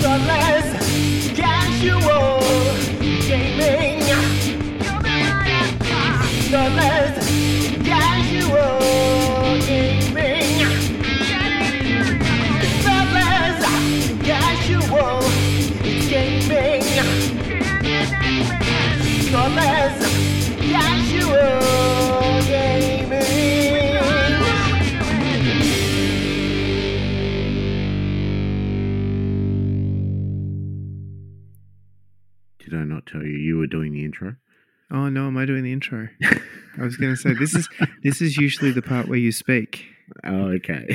Thoughtless, casual gaming. Tell you you were doing the intro? Oh no, am I doing the intro? I was going to say this is this is usually the part where you speak. Oh, okay.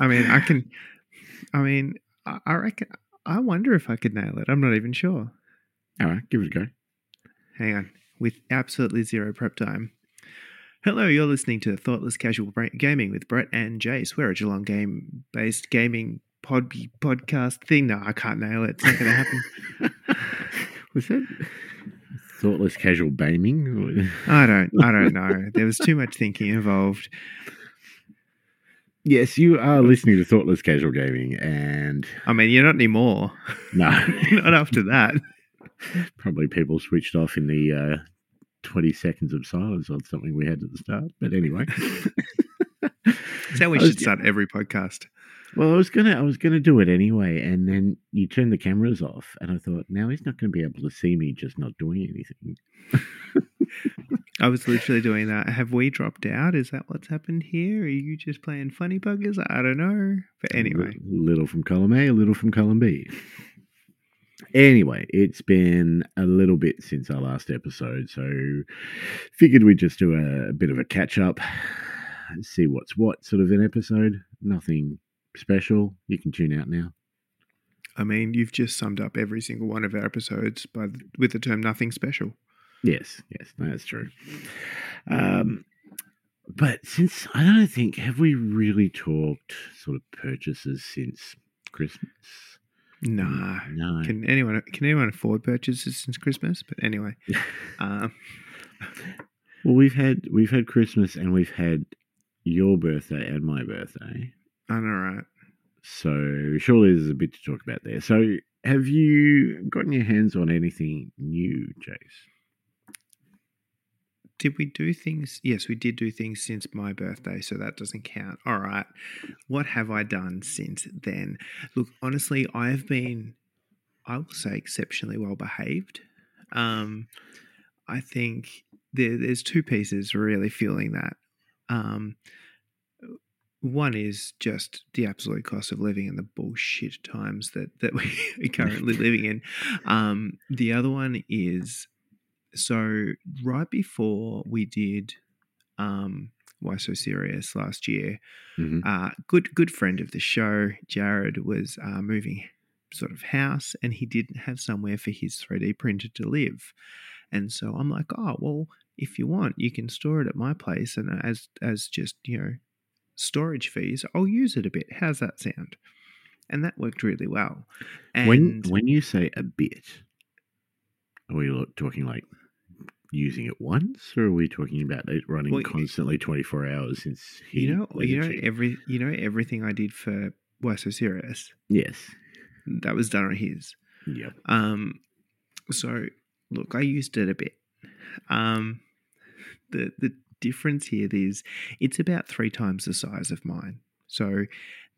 I mean, I can. I mean, I, I reckon. I wonder if I could nail it. I'm not even sure. All right, give it a go. Hang on, with absolutely zero prep time. Hello, you're listening to Thoughtless Casual Gaming with Brett and Jace. We're a Geelong game-based gaming pod podcast thing. No, I can't nail it. It's not going to happen. Was that thoughtless casual gaming? I don't. I don't know. There was too much thinking involved. yes, you are listening to Thoughtless Casual Gaming, and I mean, you're not anymore. no, not after that. probably people switched off in the uh, 20 seconds of silence on something we had at the start. But anyway. That's how we should start every podcast. Well, I was gonna, I was gonna do it anyway, and then you turned the cameras off, and I thought, now he's not going to be able to see me just not doing anything. I was literally doing that. Have we dropped out? Is that what's happened here? Are you just playing funny buggers? I don't know. But anyway, A little from column A, a little from column B. Anyway, it's been a little bit since our last episode, so figured we'd just do a, a bit of a catch up, see what's what sort of an episode. Nothing special. You can tune out now. I mean, you've just summed up every single one of our episodes by the, with the term "nothing special." Yes, yes, that's true. Um, but since I don't think have we really talked sort of purchases since Christmas? Nah. no. Can anyone can anyone afford purchases since Christmas? But anyway, um, Well, we've had we've had Christmas and we've had your birthday and my birthday. I know, right? So surely there's a bit to talk about there. So have you gotten your hands on anything new, Jace? Did we do things? Yes, we did do things since my birthday, so that doesn't count. All right. What have I done since then? Look, honestly, I've been, I will say, exceptionally well behaved. Um, I think there, there's two pieces really feeling that. Um, one is just the absolute cost of living and the bullshit times that, that we are currently living in. Um, the other one is so right before we did um why so serious last year Mhm. uh good good friend of the show jared was uh moving sort of house and he didn't have somewhere for his 3d printer to live and so i'm like oh well if you want you can store it at my place and as as just you know storage fees i'll use it a bit. How's that sound? And that worked really well. And when when you say a bit, are we talking like using it once, or are we talking about it running Well, constantly twenty four hours since he you know you know to every you know everything i did for why so serious? Yes. that was done on his. Yep. um so look i used it a bit. Um the the difference here is it's about three times the size of mine. So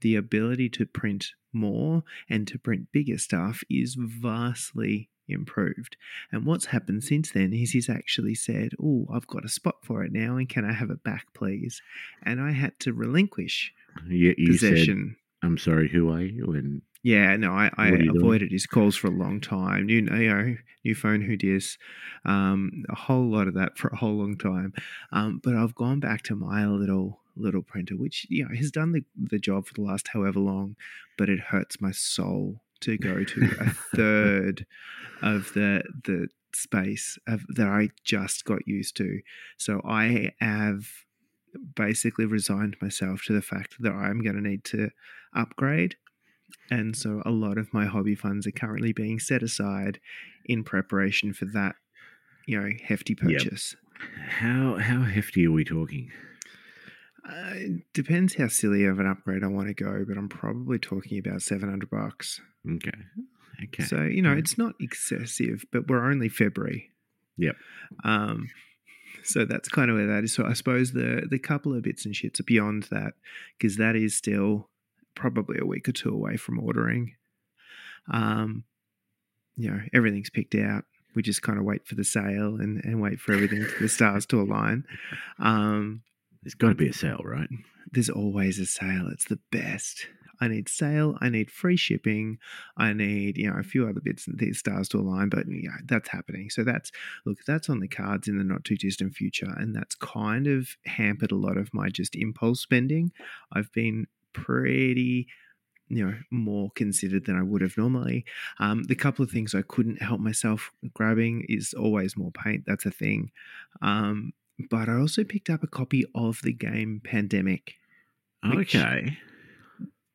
the ability to print more and to print bigger stuff is vastly improved. And what's happened since then is he's actually said oh i've got a spot for it now and can i have it back please? And i had to relinquish You, you said, possession. "I'm sorry, who are you?" And Yeah, no, I, I you doing? avoided his calls for a long time. New, you know, new phone, who dis, um, a whole lot of that for a whole long time. Um, but I've gone back to my little little printer, which you know has done the the job for the last however long, but it hurts my soul to go to a third of the the space of, that I just got used to. So I have basically resigned myself to the fact that I'm going to need to upgrade. And so a lot of my hobby funds are currently being set aside in preparation for that, you know, hefty Yep. purchase. how how hefty are we talking? Uh, it depends how silly of an upgrade I want to go, but I'm probably talking about 700 bucks. Okay. Okay. So you know it's not excessive, but we're only February. Yep. Um, so that's kind of where that is. So I suppose the the couple of bits and shits are beyond that because that is still probably a week or two away from ordering. Um, you know everything's picked out. We just kind of wait for the sale and, and wait for everything the stars to align. Um, There's got to be a sale, right? there's always a sale. It's the best. I need sale. I need free shipping. I need, you know, a few other bits and these stars to align, but yeah, that's happening. So that's, look, that's on the cards in the not too distant future. And that's kind of hampered a lot of my just impulse spending. I've been pretty, you know, more considered than I would have normally. Um, the couple of things I couldn't help myself grabbing is always more paint. That's a thing. Um, but I also picked up a copy of the game Pandemic Which- Okay.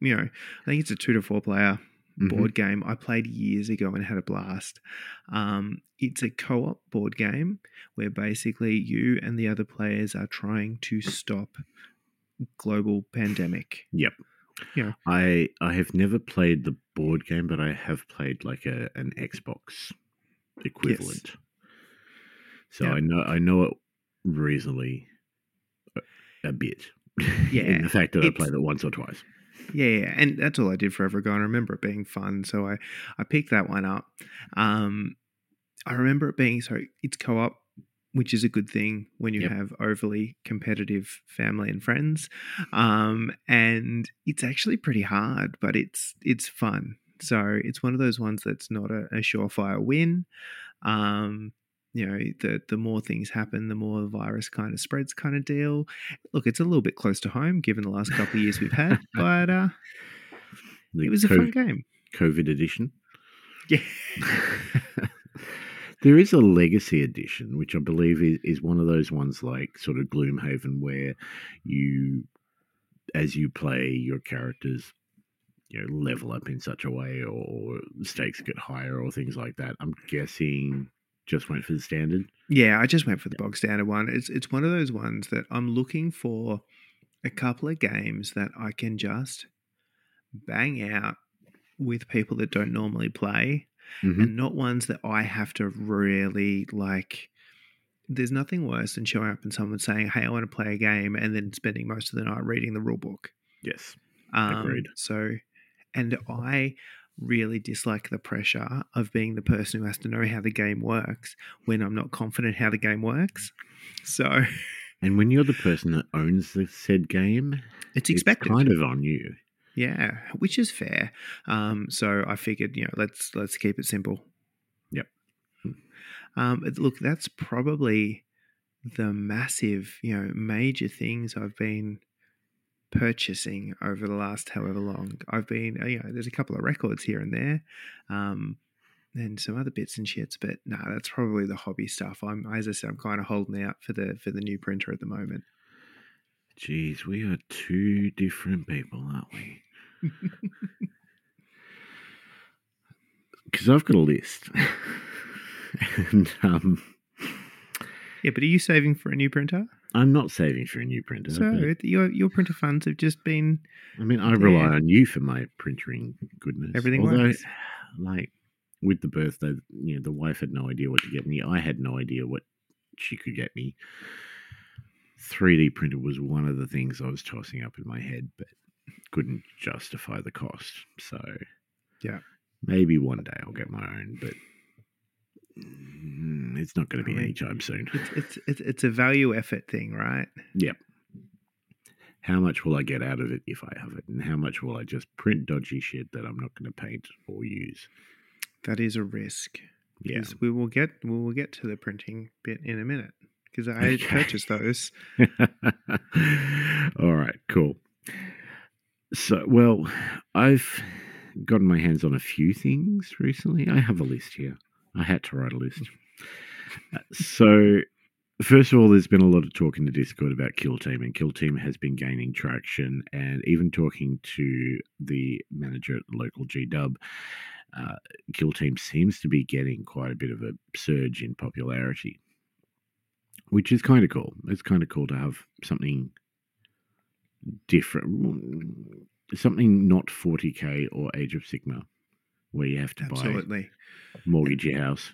you know, I think it's a two to four player Mhm. board game. I played years ago and had a blast. Um, it's a co op board game where basically you and the other players are trying to stop global pandemic. Yep. Yeah. I I have never played the board game, but I have played like a an Xbox equivalent. So Yeah. I know I know it reasonably a, a bit. Yeah, in the fact that I played it once or twice. Yeah, yeah, and that's all I did forever ago. And I remember it being fun, so I I picked that one up. Um, I remember it being so it's co op, which is a good thing when you Yep. have overly competitive family and friends. Um, and it's actually pretty hard, but it's it's fun. So it's one of those ones that's not a, a surefire win. Um, you know, the the more things happen, the more the virus kind of spreads, kind of deal. Look, it's a little bit close to home given the last couple of years we've had, but uh, it was a fun game. COVID edition. Yeah. there is a legacy edition, which I believe is, is one of those ones like sort of Gloomhaven, where you, as you play, your characters, you know, level up in such a way, or stakes get higher, or things like that. I'm guessing just went for the standard. Yeah, I just went for the bog standard one. It's it's one of those ones that I'm looking for a couple of games that I can just bang out with people that don't normally play Mhm. and not ones that I have to really like there's nothing worse than showing up and someone saying, "Hey, I want to play a game," and then spending most of the night reading the rule book. Yes. Um, Agreed. So, and I really dislike the pressure of being the person who has to know how the game works when I'm not confident how the game works. So And when you're the person that owns the said game, it's expected. it's kind of on you. Yeah, which is fair. Um, so I figured, you know, let's let's keep it simple. Yep. Um, look, that's probably the massive, you know, major things I've been purchasing over the last however long. I've been, uh, you know, there's a couple of records here and there, um, and some other bits and shits. But no, that's probably the hobby stuff. I'm, as I said, I'm kind of holding out for the for the new printer at the moment. Geez, we are two different people, aren't we? Because I've got a list. and um, Yeah, but are you saving for a new printer? I'm not saving for a new printer. So your your printer funds have just been I mean, I rely Yeah. on you for my printing goodness. Everything Although, works. like, with the birthday, you know, the wife had no idea what to get me. I had no idea what she could get me. 3D printer was one of the things I was tossing up in my head, but couldn't justify the cost. So, Yeah. maybe one day I'll get my own, but mm, it's not going to I be mean, anytime soon. it's it's it's, it's a value effort thing, right? Yep. How much will I get out of it if I have it, and how much will I just print dodgy shit that I'm not going to paint or use? That is a risk. Yeah. We will get we will get to the printing bit in a minute because I Okay. purchased those. All right, cool. So, well, I've gotten my hands on a few things recently. I have a list here. I had to write a list. Uh, so, first of all, there's been a lot of talk in the Discord about Kill Team, and Kill Team has been gaining traction. And even talking to the manager at the local G Dub, uh, Kill Team seems to be getting quite a bit of a surge in popularity which is kind of cool. It's kind of cool to have something different, something not 40k or Age of Sigmar where you have to buy Absolutely. mortgage your house.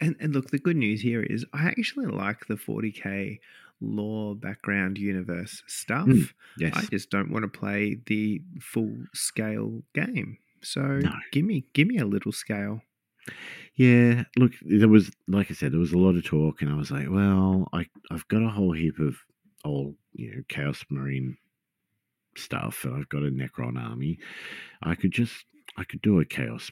And and look, the good news here is I actually like the 40k lore background universe stuff. Mm, Yes. I just don't want to play the full scale game. So No. give me give me a little scale. Yeah, look, there was like I said, there was a lot of talk, and I was like, well, I I've got a whole heap of old, you know, Chaos Marine stuff, and I've got a Necron army. I could just I could do a Chaos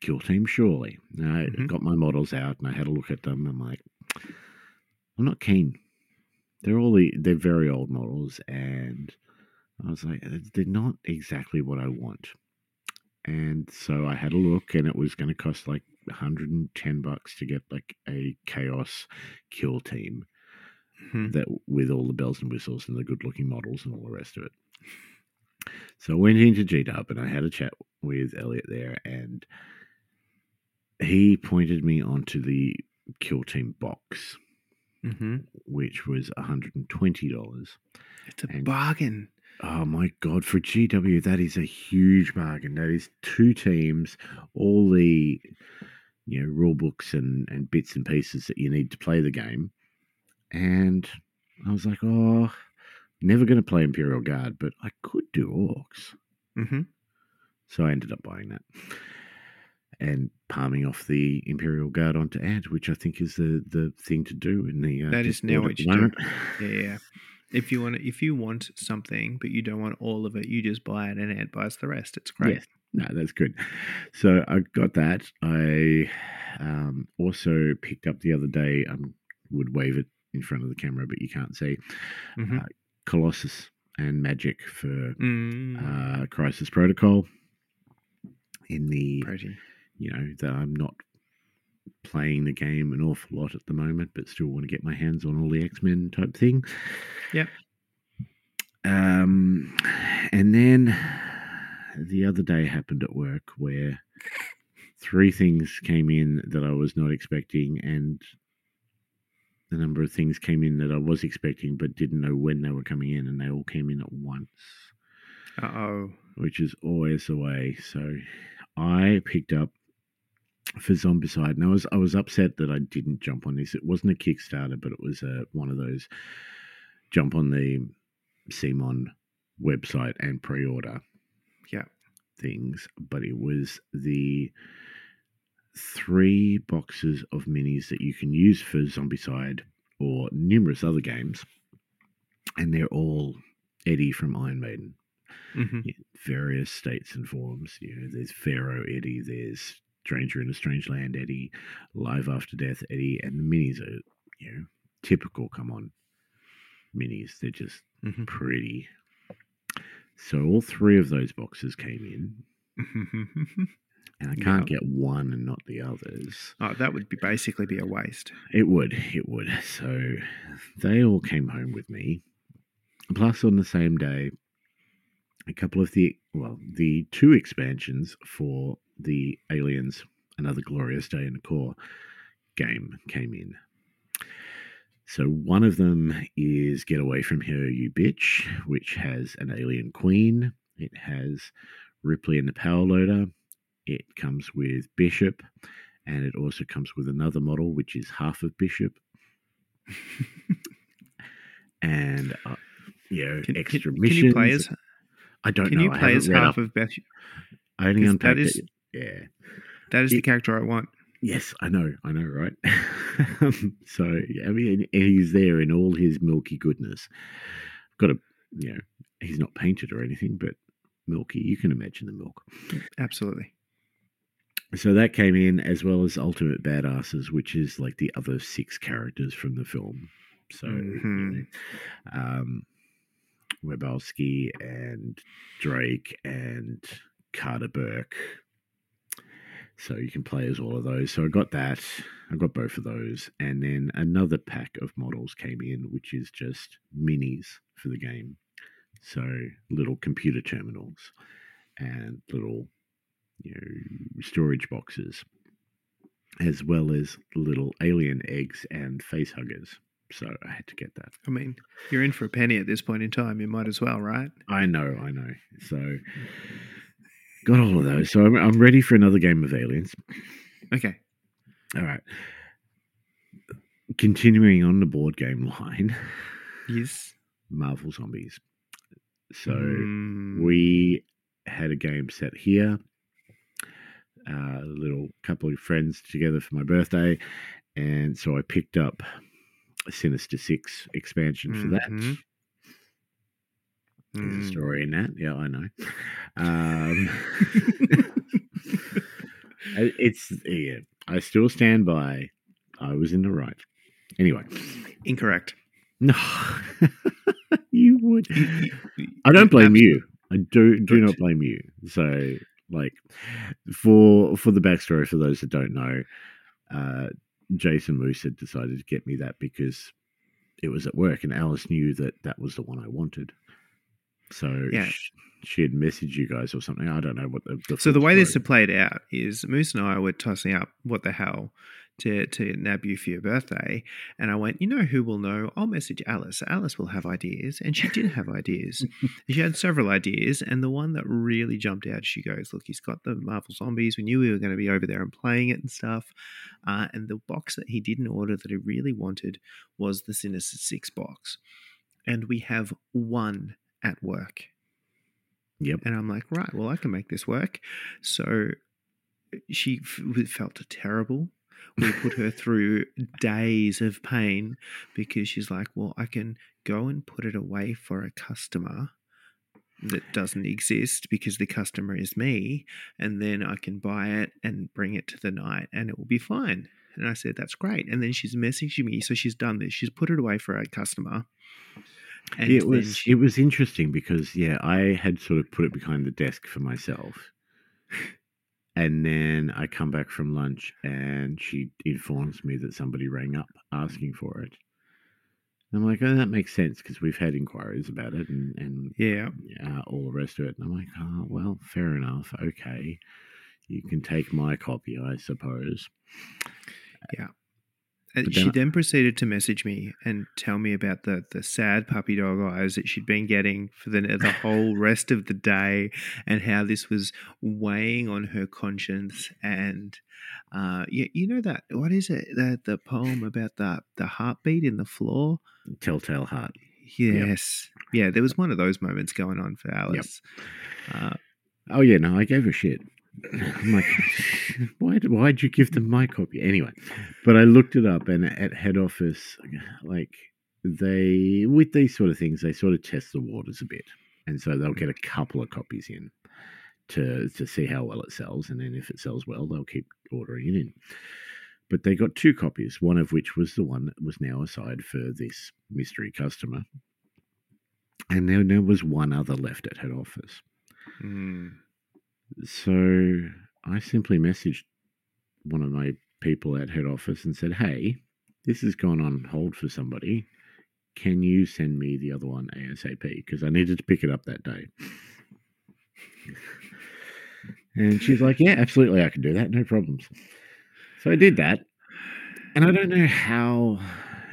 kill team, surely. And I Mhm. got my models out, and I had a look at them. I'm like, I'm not keen. They're all the, they're very old models, and I was like, they're not exactly what I want. And so I had a look, and it was going to cost like 110 bucks to get like a chaos kill team Mhm. that with all the bells and whistles and the good looking models and all the rest of it. So I went into G Dub and I had a chat with Elliot there, and he pointed me onto the kill team box, Mhm. which was $120. It's a And- bargain. Oh my god, for GW, that is a huge bargain. That is two teams, all the you know rule books and, and bits and pieces that you need to play the game. And I was like, oh, never going to play Imperial Guard, but I could do orcs. hmm So I ended up buying that and palming off the Imperial Guard onto Ant, which I think is the, the thing to do in the uh, That is now what you do. Yeah, yeah. If you want to, if you want something but you don't want all of it, you just buy it and Ant buys the rest. It's great. Yes. No, that's good. So I got that. I um, also picked up the other day. I would wave it in front of the camera, but you can't see Mhm. uh, Colossus and Magik for Mm, uh, Crisis Protocol. In the protein. you know that I'm not playing the game an awful lot at the moment, but still want to get my hands on all the X Men type thing. Yep. Um, and then the other day happened at work where three things came in that I was not expecting, and a number of things came in that I was expecting but didn't know when they were coming in, and they all came in at once Uh oh. which is always the way. So I picked up for Zombicide, and I was I was upset that I didn't jump on this. It wasn't a Kickstarter, but it was a, one of those jump on the CMON website and pre-order Yeah. things. But it was the three boxes of minis that you can use for Zombicide or numerous other games, and they're all Eddie from Iron Maiden hmm yeah, various states and forms. You know, there's Pharaoh Eddie, there's Stranger in a Strange Land Eddie, Live After Death Eddie, and the minis are, you know, typical CMON minis. They're just hmm pretty. So all three of those boxes came in, and I can't get one and not the others. oh, that would be basically be a waste. It would, it would. So they all came home with me. Plus, on the same day, a couple of the well, the two expansions for the Aliens, Another Glorious Day in the Corps game came in. So one of them is Get Away From Here, You Bitch, which has an alien queen. It has Ripley and the Power Loader. It comes with Bishop, and it also comes with another model, which is half of Bishop. and uh, you know, Can, extra can, can missions. you play as I don't Can know. you play as half up. of Bishop? I only unpacked that is- it. Yeah. That is the character I want. Yes, I know, I know, right? so I mean, he's there in all his milky goodness. Got a, you know, he's not painted or anything, but milky. You can imagine the milk. Absolutely. So that came in as well as Ultimate Badasses, which is like the other six characters from the film. So, you Mhm. know, um, Wierzbowski and Drake and Carter Burke. So you can play as all of those. So I got that. I got both of those. And then another pack of models came in, which is just minis for the game. So little computer terminals and little you know, storage boxes, as well as little alien eggs and face huggers. So I had to get that. I mean, you're in for a penny at this point in time. You might as well, right? I know, I know. So got all of those. So I'm, I'm ready for another game of Aliens. Okay. All right. Continuing on the board game line, Yes. Marvel Zombies. So Mm, we had a game set here. Uh, A little couple of friends together for my birthday, and so I picked up Sinister Six expansion for that. Mhm. There's a Mm. story in that. Yeah, I know. Um, it's yeah. I still stand by. I was in the right. Anyway, Incorrect. no, you would. I don't blame you. I do do not blame you. So, like, for for the backstory, for those that don't know, uh, Jason Moose had decided to get me that because it was at work, and Alice knew that that was the one I wanted. So Yeah. sh- she had messaged you guys or something. I don't know what the, the So the way this had played out is Moose and I were tossing up what the hell to to nab you for your birthday, and I went, you know who will know? I'll message Alice. Alice will have ideas, and she did have ideas. she had several ideas, and the one that really jumped out, she goes, "Look, he's got the Marvel Zombies. We knew we were going to be over there and playing it and stuff." Uh, and the box that he didn't order that he really wanted was the Sinister Six box, and we have one at work. Yep. And I'm like, right, well, I can make this work. So she f- felt terrible. We put her through days of pain because she's like, well, I can go and put it away for a customer that doesn't exist because the customer is me. And then I can buy it and bring it to the night and it will be fine. And I said, that's great. And then she's messaging me. So she's done this. She's put it away for a customer. And it was she- it was interesting because yeah, I had sort of put it behind the desk for myself. And then I come back from lunch and she informs me that somebody rang up asking for it. I'm like, oh, that makes sense because we've had inquiries about it and, and yeah. uh, all the rest of it. And I'm like, oh, well, fair enough. Okay. You can take my copy, I suppose. And she then- proceeded to message me and tell me about the the sad puppy dog eyes that she'd been getting for the the whole rest of the day, and how this was weighing on her conscience. And uh, you, you know that what is it? The the poem about the the heartbeat in the floor. Telltale Heart. Yes, yeah. There was one of those moments going on for Alice. Uh, Oh yeah, no, I gave her shit. I'm like, why? Why'd you give them my copy anyway? But I looked it up, and at head office, like they with these sort of things, they sort of test the waters a bit, and so they'll get a couple of copies in to to see how well it sells, and then if it sells well, they'll keep ordering it in. But they got two copies, one of which was the one that was now aside for this mystery customer, and then there was one other left at head office. mm, So I simply messaged one of my people at head office and said, Hey, this has gone on hold for somebody. Can you send me the other one ASAP? Because I needed to pick it up that day. And she's like, Yeah, absolutely, I can do that. No problems. So I did that. And I don't know how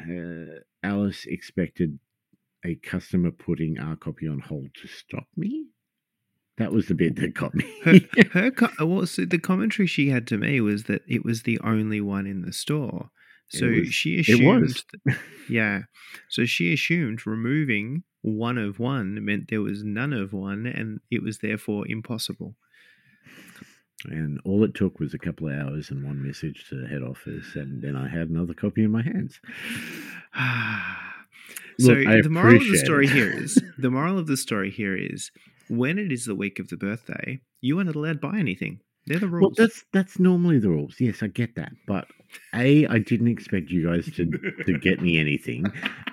uh, Alice expected a customer putting our copy on hold to stop me. That was the bit that got me. her, her co- uh, well, so the commentary she had to me was that it was the only one in the store. So was- she assumed, yeah. So she assumed removing one of one meant there was none of one, and it was therefore impossible. And all it took was a couple of hours and one message to head office, and then I had another copy in my hands. so Look, the moral of the story it. here is the moral of the story here is when it is the week of the birthday, you are not allowed to buy anything. They're the Well, rules. that's that's normally the rules. Yes, I get that, but a, I didn't expect you guys to to get me anything,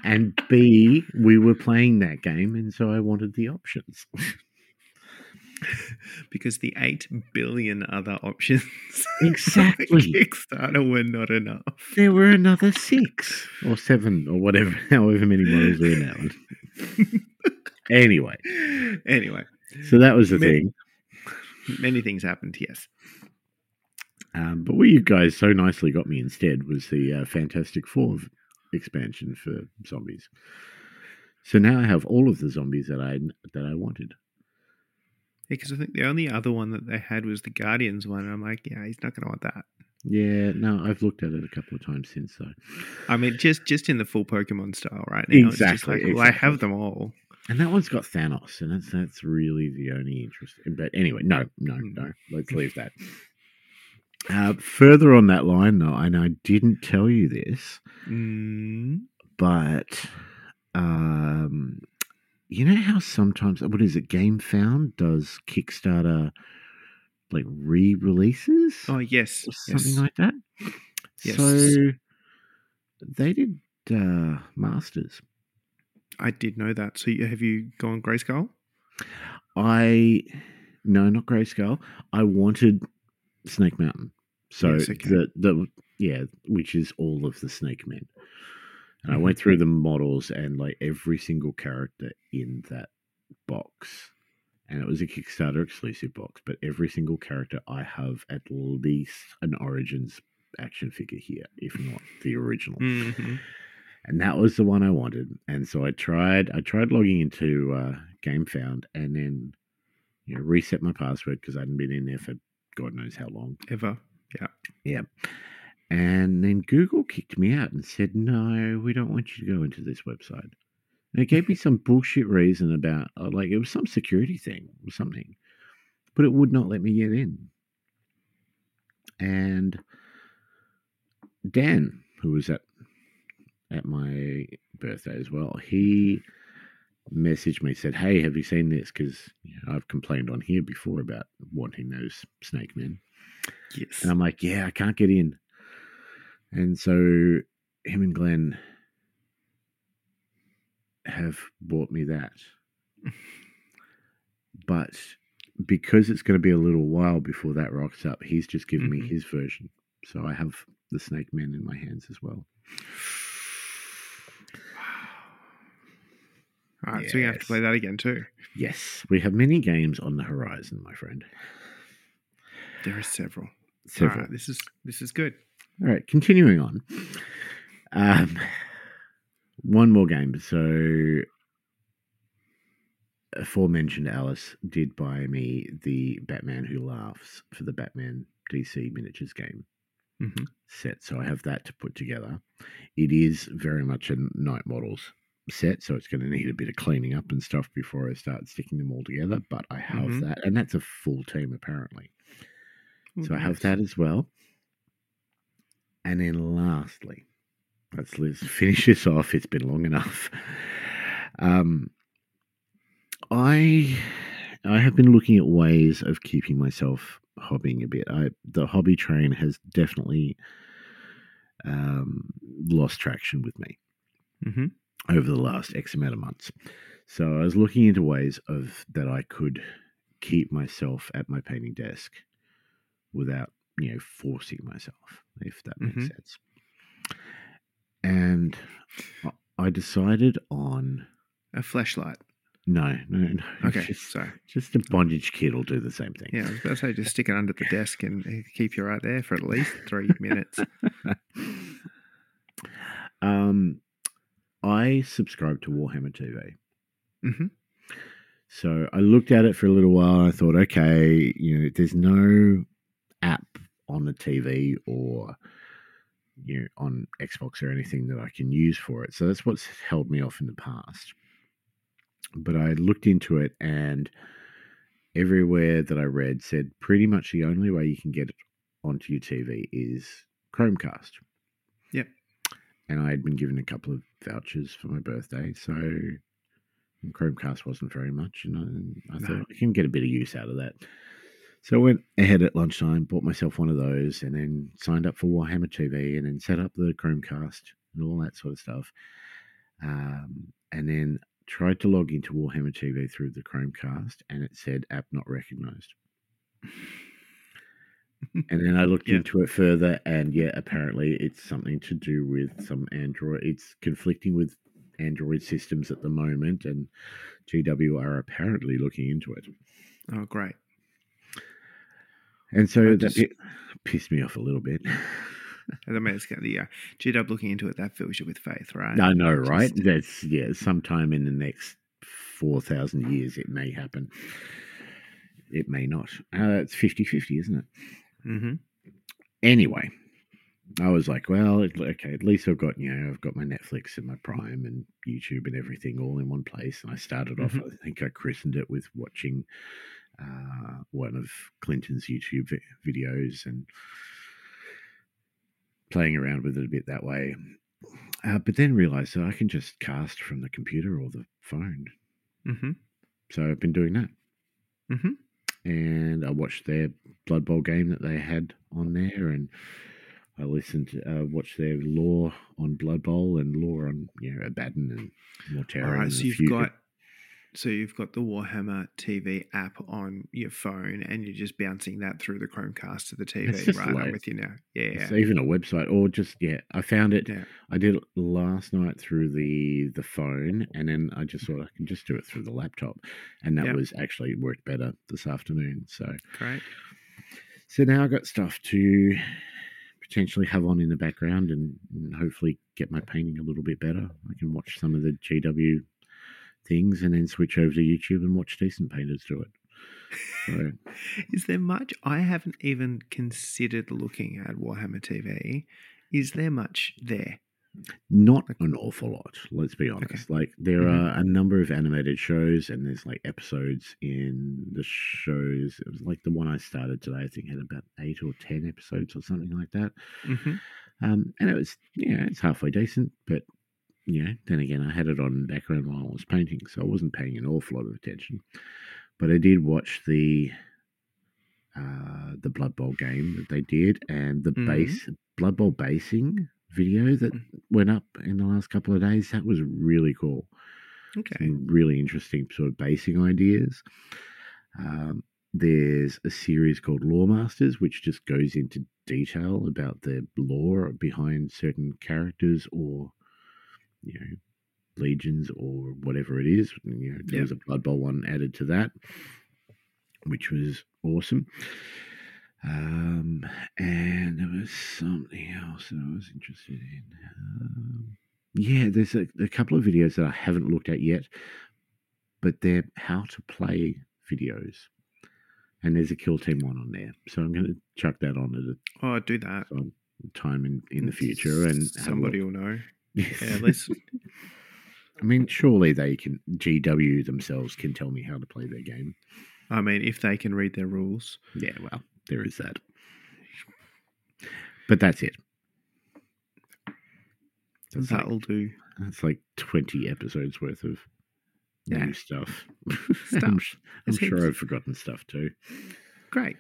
and b, we were playing that game, and so I wanted the options. because the eight billion other options Exactly. on Kickstarter were not enough. There were another six or seven or whatever, however many models are in that one. Anyway, Anyway, so that was the Ma- thing. many things happened. Yes. Um, but what you guys so nicely got me instead was the uh, Fantastic Four expansion for zombies. So now I have all of the zombies that I that I wanted. Because I think the only other one that they had was the Guardians one. And I'm like, yeah, he's not going to want that. Yeah, no, I've looked at it a couple of times since though. I mean, just just in the full Pokemon style right now. It's just Exactly, well, I have them all. And that one's got Thanos, and that's that's really the only interest. But anyway, no, no, Mm. no. Let's leave that. Uh, further on that line, though, and I didn't tell you this, Mm, but um, you know how sometimes what is it? Gamefound does Kickstarter like re-releases oh yes, something yes. like that. Yes. So they did uh, Masters. I did know that. So you, have you gone grayscale? I no, not grayscale. I wanted Snake Mountain. So Yes, okay. the the yeah, which is all of the Snake Men. And I Mhm. went through the models and like every single character in that box. And it was a Kickstarter exclusive box, but every single character I have at least an Origins action figure here, if not the original hmm and that was the one I wanted. And so I tried. I tried logging into uh, Gamefound, and then you know reset my password because I hadn't been in there for God knows how long. Ever? Yeah, yeah. And then Google kicked me out and said, "No, we don't want you to go into this website." And it gave me some bullshit reason about uh, like it was some security thing or something, but it would not let me get in. And Dan, who was at at my birthday as well, he messaged me said, "Hey, have you seen this? Because you know, I've complained on here before about wanting those snake men." Yes. And I'm like, yeah, I can't get in. And so him and Glenn have bought me that. But because it's going to be a little while before that rocks up, he's just given me Mhm. his version. So I have the Snake Men in my hands as well. All right, so we have to play that again too. Yes, we have many games on the horizon, my friend. There are several. Several. All right, this is this is good. All right, continuing on. Um, one more game. So, aforementioned Alice did buy me the Batman Who Laughs for the Batman DC miniatures game Mhm. set. So I have that to put together. It is very much a Knight Models set, so it's going to need a bit of cleaning up and stuff before I start sticking them all together. But I have Mhm. that, and that's a full team apparently. So I have that as well. And then lastly, let's, let's finish this off. It's been long enough. Um, I I have been looking at ways of keeping myself hobbying a bit. I the hobby train has definitely um, lost traction with me Mhm. Over the last X amount of months. So I was looking into ways of that I could keep myself at my painting desk without, you know, forcing myself, if that makes Mhm. sense. And I- decided on A flashlight. no, no, no. Okay, Just, so just a bondage kit will do the same thing. yeah, I was about to say just stick it under the desk and uh, keep you right there for at least three minutes. um, I subscribe to Warhammer TV. hmm So I looked at it for a little while and I thought, okay, you know, there's no app on the TV or you know on Xbox or anything that I can use for it. So that's what's held me off in the past. But I looked into it and everywhere that I read said pretty much the only way you can get it onto your TV is Chromecast. Yep. And I had been given a couple of vouchers for my birthday, so Chromecast wasn't very much, and I, I No. thought I can get a bit of use out of that. So I went ahead at lunchtime, bought myself one of those, and then signed up for Warhammer TV, and then set up the Chromecast and all that sort of stuff. Um, and then tried to log into Warhammer TV through the Chromecast, and it said app not recognized. And then I looked Yeah. into it further, and yeah, apparently it's something to do with some Android. It's conflicting with Android systems at the moment, and GW are apparently looking into it. Oh, great. And so I that just- pissed me off a little bit. I mean, it's the uh, GW looking into it. That fills you with faith, right? I know, right? Just- That's yeah. Sometime in the next four thousand years, it may happen. it may not. Uh, it's 50 50, isn't it? Mm-hmm. Anyway, I was like, well, okay, at least I've got, you know, I've got my Netflix and my Prime and YouTube and everything all in one place. And I started off, Mhm. I think I christened it with watching uh, one of Clinton's YouTube vi- videos and playing around with it a bit that way. Uh, but then realized that I can just cast from the computer or the phone. Mm-hmm. So I've been doing that. Mm-hmm. And I watched their Blood Bowl game that they had on there, and I listened, to, uh, watched their lore on Blood Bowl and lore on you know Abaddon and Mortarion. All right, so you've got so you've got the Warhammer TV app on your phone, and you're just bouncing that through the Chromecast to the TV. Right, I'm with you now. Yeah, It's even a website, or just yeah, I found it. Yeah. I did it last night through the the phone, and then I just thought I can just do it through the laptop, and that Yeah. was actually worked better this afternoon. So great. So now I've got stuff to potentially have on in the background and, and hopefully get my painting a little bit better. I can watch some of the GW things and then switch over to YouTube and watch decent painters do it. So Is there much? I haven't even considered looking at Warhammer TV. Is there much there? not an awful lot, let's be honest. Like there Mhm. are a number of animated shows and there's like episodes in the shows. It was like the one I started today, I think had about eight or ten episodes or something like that. Mm-hmm. Um, and it was, yeah, it's halfway decent, but you know, then again, I had it on background while I was painting, so I wasn't paying an awful lot of attention. But I did watch the uh, the Blood Bowl game that they did, and the Mhm. base Blood Bowl basing video that Mm. went up in the last couple of days. That was really cool. Okay. Some really interesting sort of basing ideas. Um, there's a series called Loremasters, which just goes into detail about the lore behind certain characters or, you know, legions or whatever it is. You know, there Yep. was a Blood Bowl one added to that, which was awesome. Um, and there was something else that I was interested in. Um, yeah, there's a, a couple of videos that I haven't looked at yet, but they're how to play videos. And there's a kill team one on there. So I'm going to chuck that on at Oh, do that. a time in, in the future. And somebody will know. Yeah, let's. I mean, surely they can, GW themselves can tell me how to play their game. I mean, if they can read their rules. Yeah, well, there is that. But that's it. That's That'll do. that's like 20 episodes worth of Yeah. new stuff. Stuff. I'm, I'm sure heaps. I've forgotten stuff too. Great.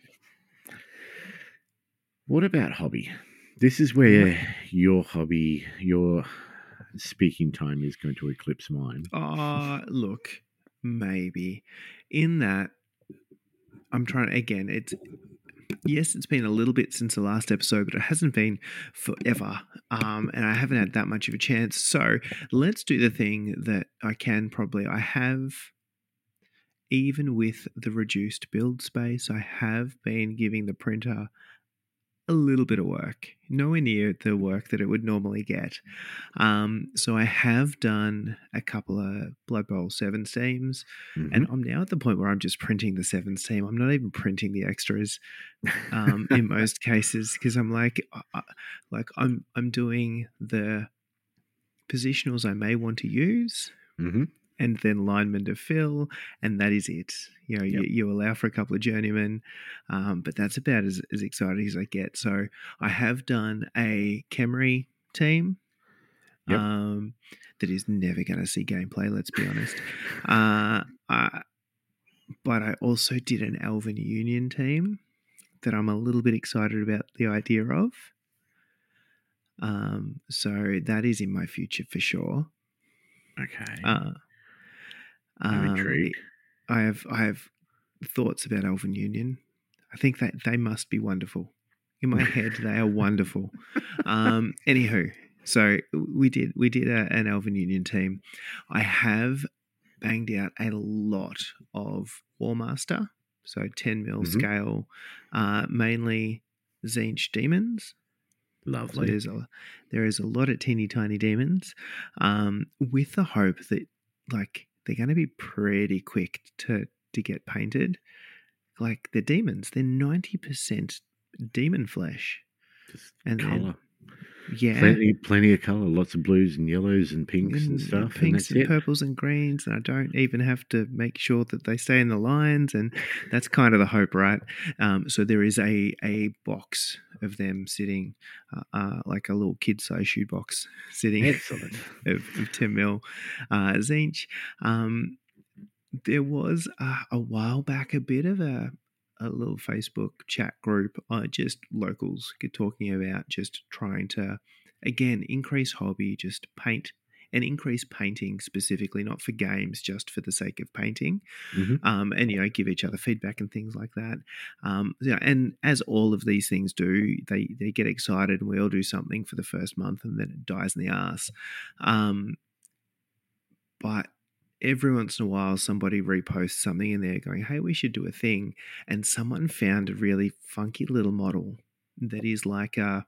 What about hobby? This is where your hobby, your speaking time is going to eclipse mine. Uh look, maybe. In that I'm trying again, it's yes, it's been a little bit since the last episode, but it hasn't been forever. Um, and I haven't had that much of a chance. So let's do the thing that I can probably I have even with the reduced build space, I have been giving the printer a little bit of work, nowhere near the work that it would normally get. Um, so I have done a couple of Blood Bowl 7 steams, and I'm now at the point where I'm just printing the 7 steam. I'm not even printing the extras um, in most cases because I'm like, uh, uh, like I'm I'm doing the positionals I may want to use, Mhm. And then linemen to fill, and that is it. You know, Yep. you, you allow for a couple of journeymen, um, but that's about as, as exciting as I get. So I have done a Khemri team. Yep. Um, that is never going to see gameplay. Let's be honest. Uh, I, but I also did an Elven Union team that I'm a little bit excited about the idea of. Um, so that is in my future for sure. Okay. Uh, I'm um, intrigued. I have I have thoughts about Elven Union. I think that they must be wonderful. In my head, they are wonderful. Um, anywho, so we did we did a, an Elven Union team. I have banged out a lot of Warmaster, so ten mil Mhm. scale, uh, mainly Tzeentch demons. So Lovely. there's a there is a lot of teeny tiny demons, um, with the hope that like they're going to be pretty quick to to get painted. like they're demons. They're ninety percent demon flesh. Just And color. Yeah, Plenty, plenty of color. Lots of blues and yellows and pinks and, and stuff. and pinks that's and, purples and greens, and I don't even have to make sure that they stay in the lines, and that's kind of the hope, right? Um, so there is a a box of them sitting, uh, uh, like a little kid size shoe box sitting Excellent. of, of 10 mil uh, each. Um, there was uh, a while back a bit of a, a little Facebook chat group, uh, just locals get talking about just trying to, again, increase hobby, just paint and increase painting specifically, not for games, just for the sake of painting Mhm. um, and you know give each other feedback and things like that. Um, yeah, and as all of these things do, they they get excited and we all do something for the first month and then it dies in the ass. Um, but every once in a while, somebody reposts something in there going, "Hey, we should do a thing," and someone found a really funky little model that is like a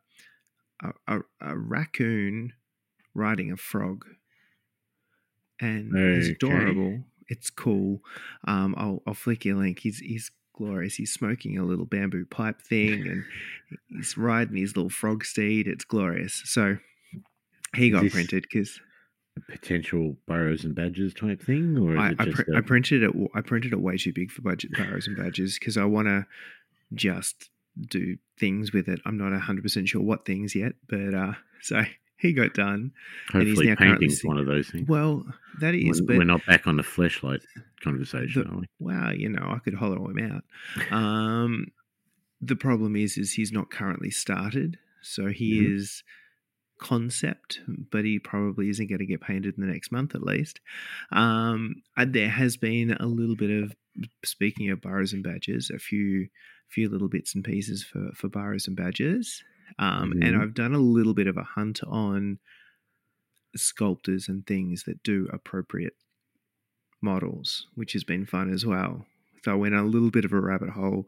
a, a, a raccoon riding a frog, and it's adorable. It's cool. Um, I'll I'll flick you a link. He's he's glorious. He's smoking a little bamboo pipe thing, and he's riding his little frog steed. It's glorious. So he got This- printed because potential Burrows and Badgers type thing, or is I it I, pr- a- I printed it. I printed it way too big for budget Burrows and Badgers because I want to just do things with it. I'm not hundred percent sure what things yet, but uh, so he got done. and he's hopefully now currently painting's one of those things? Well, that is, We're- but we're not back on the flashlight conversation, The- are we? wow, you know, I could hollow him out. Um, the problem is, is he's not currently started, so he Mhm. is concept, but he probably isn't going to get painted in the next month at least. Um, there has been a little bit of speaking of Burrows and Badgers, a few few little bits and pieces for for Burrows and Badgers. Um, and Mhm. I've done a little bit of a hunt on sculptors and things that do appropriate models, which has been fun as well. I went a little bit of a rabbit hole,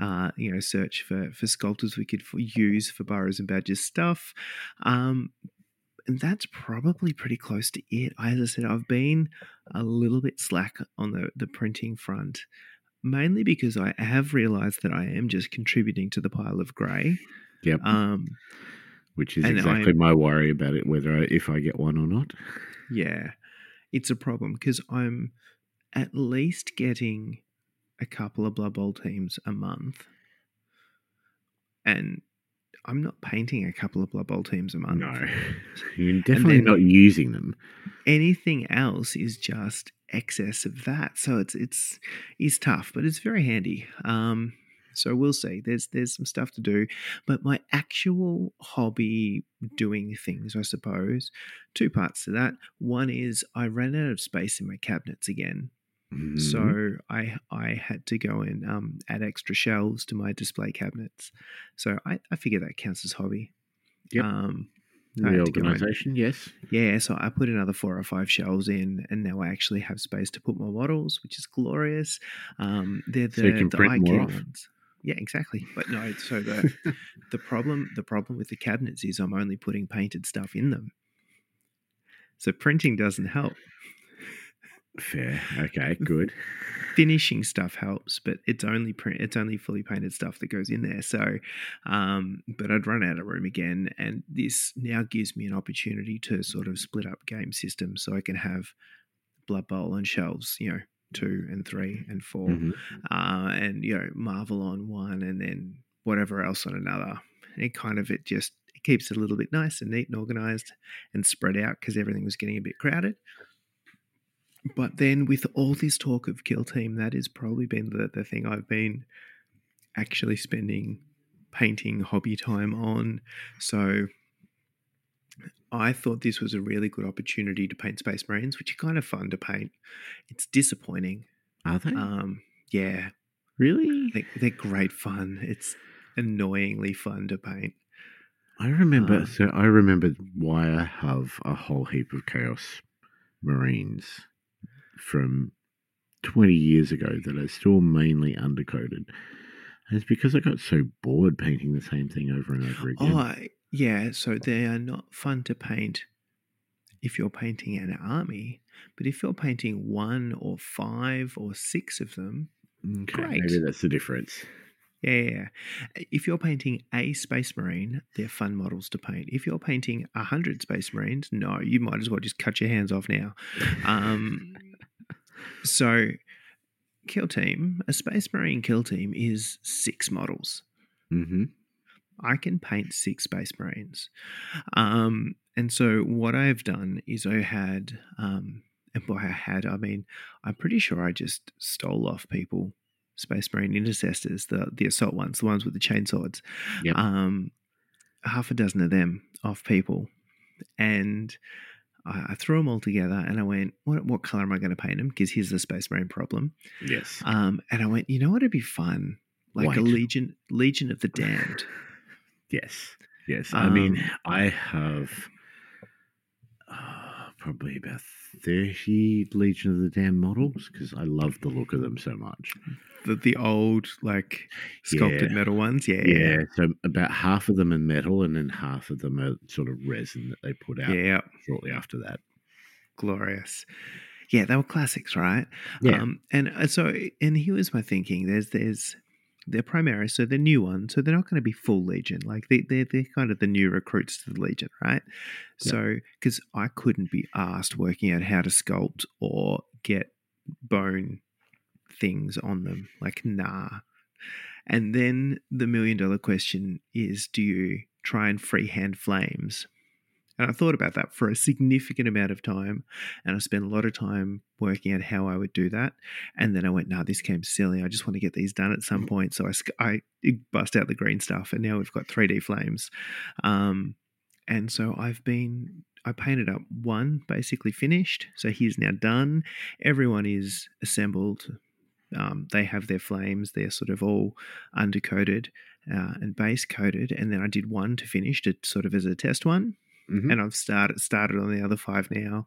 uh, you know, search for for sculptors we could use for Burrows and Badgers stuff. Um, and that's probably pretty close to it. As I said, I've been a little bit slack on the, the printing front, mainly because I have realized that I am just contributing to the pile of grey. Yep. Um, Which is exactly I- my worry about it, whether I, if I get one or not. Yeah, it's a problem because I'm at least getting a couple of Blood Bowl teams a month, and I'm not painting a couple of Blood Bowl teams a month. No, you're definitely not using them. Anything else is just excess of that, so it's it's is tough, but it's very handy. Um, so we'll see. There's there's some stuff to do, but my actual hobby doing things, I suppose, two parts to that. One is I ran out of space in my cabinets again. Mhm. So I I had to go and um, add extra shelves to my display cabinets. So I, I figure that counts as hobby. Yep. Um, I had to go and- reorganization, yes. yeah, so I put another four or five shelves in, and now I actually have space to put my models, which is glorious. Um, they're the, So you can the print more off. ones. Yeah, exactly. But no, so the the problem the problem with the cabinets is I'm only putting painted stuff in them. So printing doesn't help. Fair. Okay, good. finishing stuff helps, but it's only print, it's only fully painted stuff that goes in there. So, um, but I'd run out of room again, and this now gives me an opportunity to sort of split up game systems, so I can have Blood Bowl on shelves, you know, two and three and 4 Mhm. uh, and you know Marvel on one, and then whatever else on another. It kind of it just it keeps it a little bit nice and neat and organized and spread out because everything was getting a bit crowded. But then with all this talk of Kill Team, that has probably been the, the thing I've been actually spending painting hobby time on. So I thought this was a really good opportunity to paint Space Marines, which are kind of fun to paint. It's disappointing. Are they? Um, yeah, really? they, they're great fun. It's annoyingly fun to paint. I remember. Um, so I remember why I have a whole heap of Chaos Marines from 20 years ago that are still mainly undercoated. And it's because I got so bored painting the same thing over and over again. Oh, yeah. So they are not fun to paint if you're painting an army, but if you're painting one or five or six of them, Okay, Great. maybe that's the difference. Yeah, yeah, yeah. If you're painting a Space Marine, they're fun models to paint. If you're painting a hundred Space Marines, no, you might as well just cut your hands off now. Um, so, kill team, a Space Marine kill team is six models. hmm I can paint six Space Marines. Um, and so what I've done is I had, um, and by I had, I mean, I'm pretty sure I just stole off people Space Marine intercessors, the the assault ones, the ones with the chainswords. Yep. Um, half a dozen of them off people, and I, I threw them all together, and I went, "What what color am I going to paint them?" Because here's the Space Marine problem. Yes. Um, and I went, "You know what? It'd be fun, like a Legion Legion of the Damned." Yes. Yes. I mean, Um, I have probably about 30 Legion of the Damned models because I love the look of them so much. the the old like sculpted Yeah. metal ones. Yeah, Yeah. So about half of them are metal and then half of them are sort of resin that they put out yeah, shortly after that. glorious. Yeah, they were classics, right? Yeah. Um, and uh, so, and here was my thinking: there's, there's, they're Primaris, so they're new ones, so they're not going to be full Legion. Like they, they're, they're kind of the new recruits to the Legion, right? Yeah. So, because I couldn't be asked working out how to sculpt or get bone things on them, like nah. And then the million dollar question is: Do you try and freehand flames? And I thought about that for a significant amount of time. And I spent a lot of time working out how I would do that. And then I went, no, this came silly. I just want to get these done at some point. So I, I bust out the green stuff. And now we've got 3D flames. Um, and so I've been, I painted up one basically finished. So he's now done. Everyone is assembled. Um, they have their flames. They're sort of all undercoated uh, and base coated. And then I did one to finish to sort of as a test one Mhm. and I've started started on the other five now.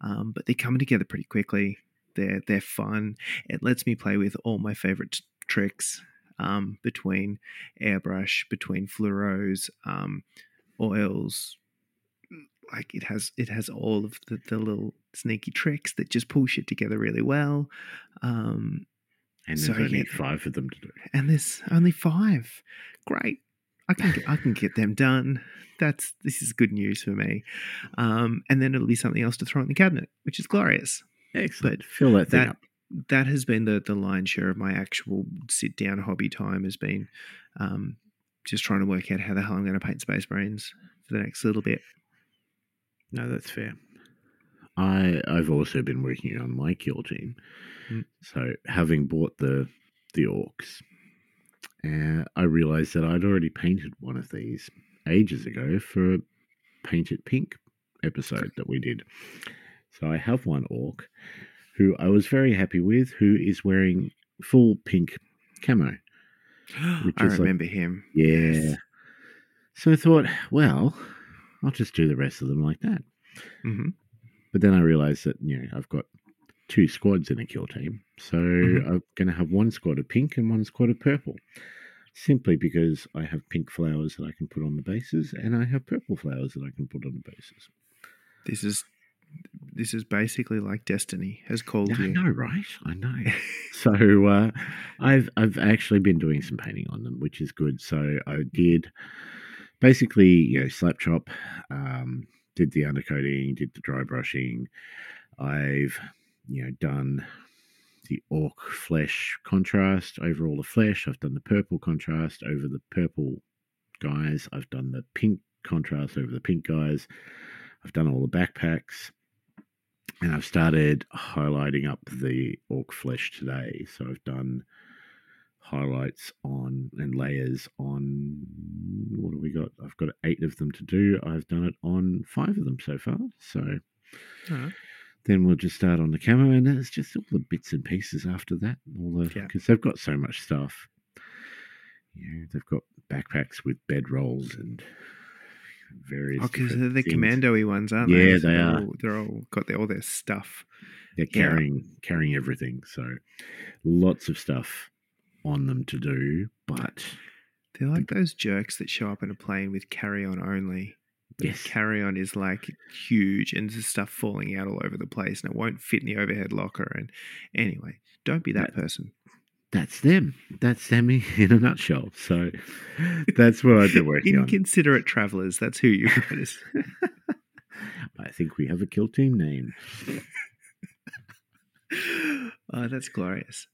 Um, but they're coming together pretty quickly. They're they're fun. It lets me play with all my favorite t- tricks um, between airbrush, between fluoros, um, oils. Like it has it has all of the, the little sneaky tricks that just pull shit together really well. Um, And there's so, only yeah. five of them to do. and there's only five. Great. I can get, I can get them done. That's this is good news for me. Um, and then it'll be something else to throw in the cabinet, which is glorious. Excellent. Fill that thing that- up. That has been the the lion's share of my actual sit down hobby time. Has been um, just trying to work out how the hell I'm going to paint Space Marines for the next little bit. No, that's fair. I I've also been working on my kill team. Mm. So having bought the the orcs, uh, I realised that I'd already painted one of these ages ago for a Paint It Pink episode that we did. So I have one orc who I was very happy with, who is wearing full pink camo. I is like- remember him. Yeah. Yes. So I thought, well, I'll just do the rest of them like that. hmm But then I realized that, you know, I've got two squads in a kill team. So Mhm. I'm going to have one squad of pink and one squad of purple. Simply because I have pink flowers that I can put on the bases and I have purple flowers that I can put on the bases. This is this is basically like destiny has called I you. know, right? I know. so uh, I've I've actually been doing some painting on them, which is good. So I did basically, you know, slap chop, um, did the undercoating, did the dry brushing. I've you know done the orc flesh contrast over all the flesh. I've done the purple contrast over the purple guys. I've done the pink contrast over the pink guys. I've done all the backpacks and I've started highlighting up the orc flesh today. So I've done highlights on and layers on what have we got? I've got eight of them to do. I've done it on five of them so far. So. Then we'll just start on the camo, and it's just all the bits and pieces after that. All the Yeah. because they've got so much stuff. You know, they've got backpacks with bed rolls and various. Oh, because they're the things. commando-y ones, aren't Yeah, they? So they they're are. All, they're all got their, all their stuff. They're Yeah. carrying carrying everything. So lots of stuff on them to do, but They're like those jerks that show up in a plane with carry-on only. Yes. carry-on is like huge, and there's stuff falling out all over the place, and it won't fit in the overhead locker. And anyway, don't be that Yeah. person. that's them. That's them in a nutshell. So that's what I've been working on. Inconsiderate travelers. That's who you guys. I think we have a kill team name. oh, that's glorious.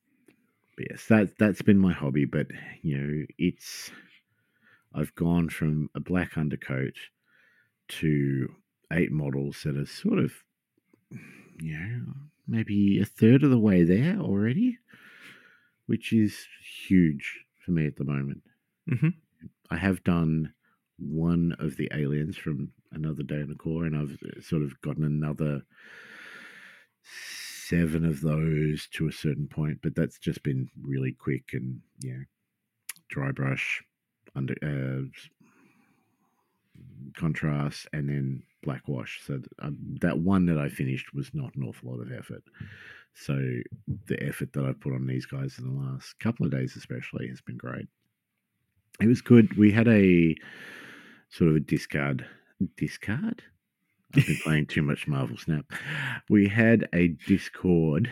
But yes, that that's been my hobby. But you know, it's I've gone from a black undercoat to eight models that are sort of, you know, maybe a third of the way there already, which is huge for me at the moment. Mhm. I have done one of the aliens from another day in the core, and I've uh, sort of gotten another seven of those to a certain point, but that's just been really quick and yeah, dry brush, under uh, contrast, and then black wash. So um, that one that I finished was not an awful lot of effort. So the effort that I've put on these guys in the last couple of days, especially, has been great. It was good. We had a sort of a discard discard. I've been playing too much Marvel Snap. We had a Discord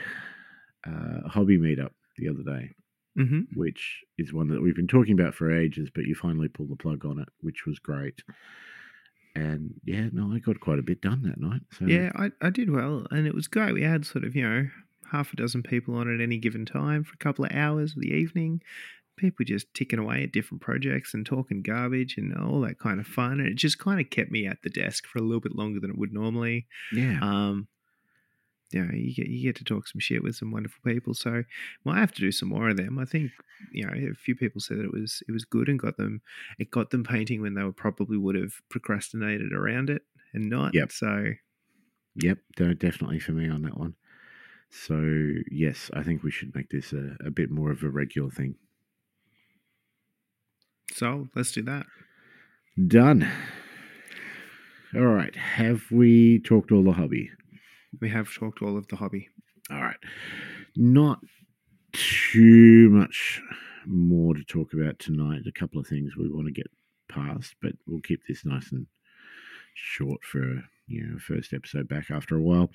uh, hobby meetup the other day, hmm which is one that we've been talking about for ages, but you finally pulled the plug on it, which was great. And yeah, no, I got quite a bit done that night. So Yeah, I, I did well, and it was great. We had sort of you know half a dozen people on at any given time for a couple of hours of the evening. People just ticking away at different projects and talking garbage and all that kind of fun. And it just kind of kept me at the desk for a little bit longer than it would normally. yeah, Um, you know, you get you get to talk some shit with some wonderful people. So, might have to do some more of them. I think you know a few people said that it was it was good and got them it got them painting when they were probably would have procrastinated around it and not. Yep. So yep, definitely for me on that one. So yes, I think we should make this a, a bit more of a regular thing. so let's do that. Done. All right. Have we talked all the hobby? We have talked all of the hobby. All right. Not too much more to talk about tonight. A couple of things we want to get past, but we'll keep this nice and short for you know first episode back after a while.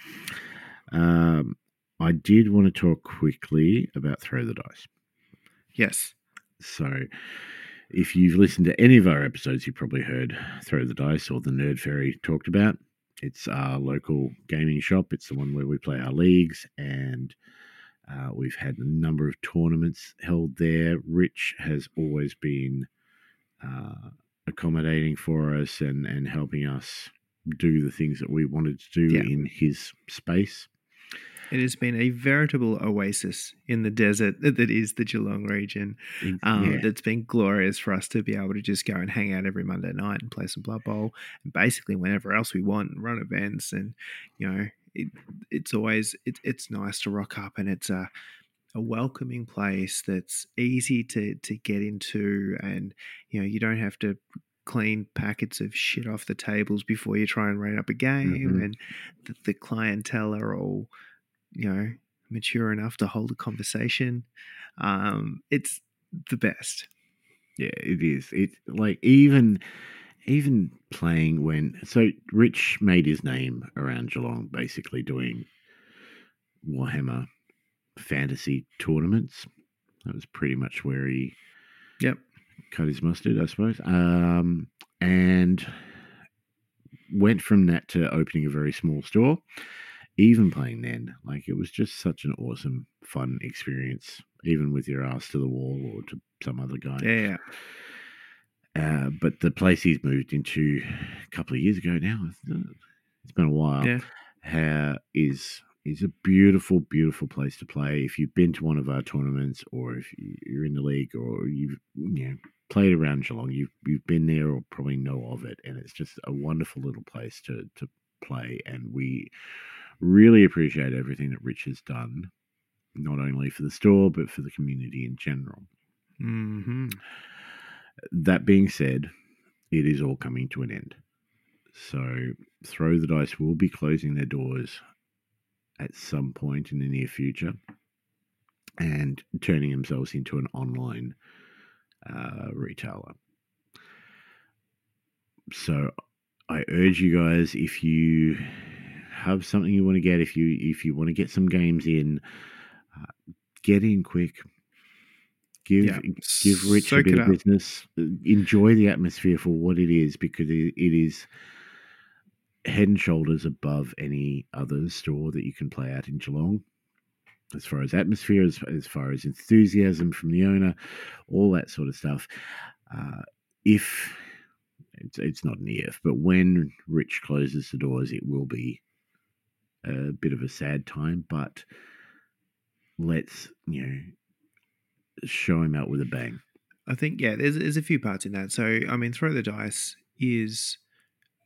Um, I did want to talk quickly about throw the dice. Yes. So, if you've listened to any of our episodes, you've probably heard Throw the Dice or the Nerd Fairy talked about. It's our local gaming shop. It's the one where we play our leagues, and uh, we've had a number of tournaments held there. Rich has always been uh, accommodating for us and, and helping us do the things that we wanted to do Yeah. in his space. It has been a veritable oasis in the desert that is the Geelong region. Um, yeah. It's been glorious for us to be able to just go and hang out every Monday night and play some Blood Bowl, and basically whenever else we want, and run events, and you know, it, it's always it, it's nice to rock up, and it's a a welcoming place that's easy to to get into, and you know, you don't have to clean packets of shit off the tables before you try and run up a game, Mhm. and the, the clientele are all you know mature enough to hold a conversation. Um, it's the best. Yeah, it is. It like even even playing when so Rich made his name around Geelong, basically doing Warhammer fantasy tournaments. That was pretty much where he Yep. cut his mustard, I suppose. Um, and went from that to opening a very small store. Even playing then, like it was just such an awesome, fun experience. Even with your ass to the wall or to some other guy. Yeah, Uh, but the place he's moved into a couple of years ago now, uh, it's been a while. Yeah. Uh, is is a beautiful, beautiful place to play. If you've been to one of our tournaments, or if you- you're in the league, or you've you know played around Geelong, you've you've been there or probably know of it, and it's just a wonderful little place to to play. And we really appreciate everything that Rich has done, not only for the store but for the community in general. hmm That being said, it is all coming to an end. So, Throw the Dice will be closing their doors at some point in the near future and turning themselves into an online uh, retailer. So, I urge you guys if you have something you want to get, if you if you want to get some games in, uh, get in quick. Give Yeah. give Rich Soak a bit of business. Enjoy the atmosphere for what it is because it, it is head and shoulders above any other store that you can play at in Geelong. As far as atmosphere, as, as far as enthusiasm from the owner, all that sort of stuff. Uh, if it's, it's not an if, but when Rich closes the doors, it will be a bit of a sad time. But let's you know show him out with a bang. I think yeah, there's there's a few parts in that. So I mean, throw the dice is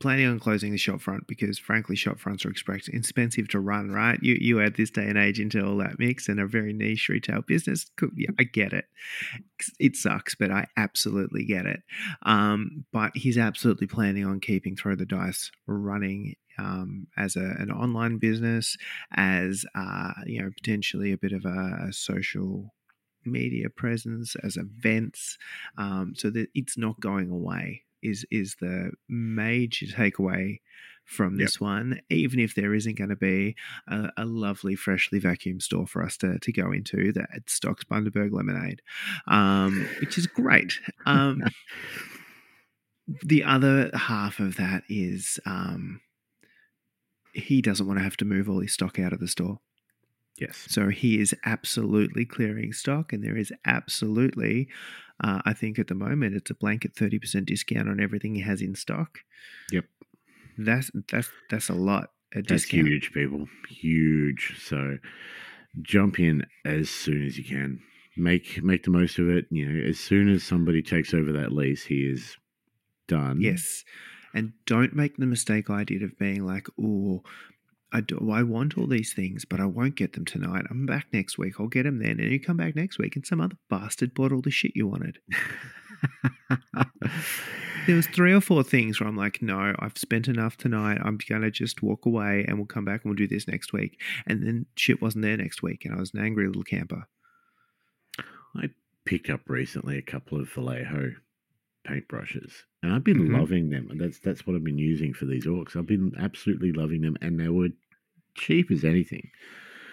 planning on closing the shop front because frankly, shop fronts are expensive to run. Right? You you add this day and age into all that mix and a very niche retail business. Yeah, I get it. It sucks, but I absolutely get it. Um, but he's absolutely planning on keeping throw the dice running. Um, as a, an online business, as uh, you know, potentially a bit of a, a social media presence, as events, um, so that it's not going away. Is is the major takeaway from Yep. this one? Even if there isn't going to be a, a lovely, freshly vacuumed store for us to to go into that stocks Bundaberg lemonade, um, which is great. Um, the other half of that is um, he doesn't want to have to move all his stock out of the store. Yes. So he is absolutely clearing stock, and there is absolutely, uh, I think at the moment, it's a blanket thirty percent discount on everything he has in stock. Yep. That's that's that's a lot. A That's discount. huge, people. Huge. So jump in as soon as you can. Make make the most of it. You know, as soon as somebody takes over that lease, he is done. Yes, and don't make the mistake I did of being like, "Oh, I do, I want all these things, but I won't get them tonight. I'm back next week. I'll get them then." And you come back next week, and some other bastard bought all the shit you wanted. There was three or four things where I'm like, "No, I've spent enough tonight. I'm gonna just walk away, and we'll come back and we'll do this next week." And then shit wasn't there next week, and I was an angry little camper. I picked up recently a couple of Vallejo paintbrushes, and I've been Mhm. loving them. And that's that's what I've been using for these orcs. I've been absolutely loving them, and they were cheap as anything.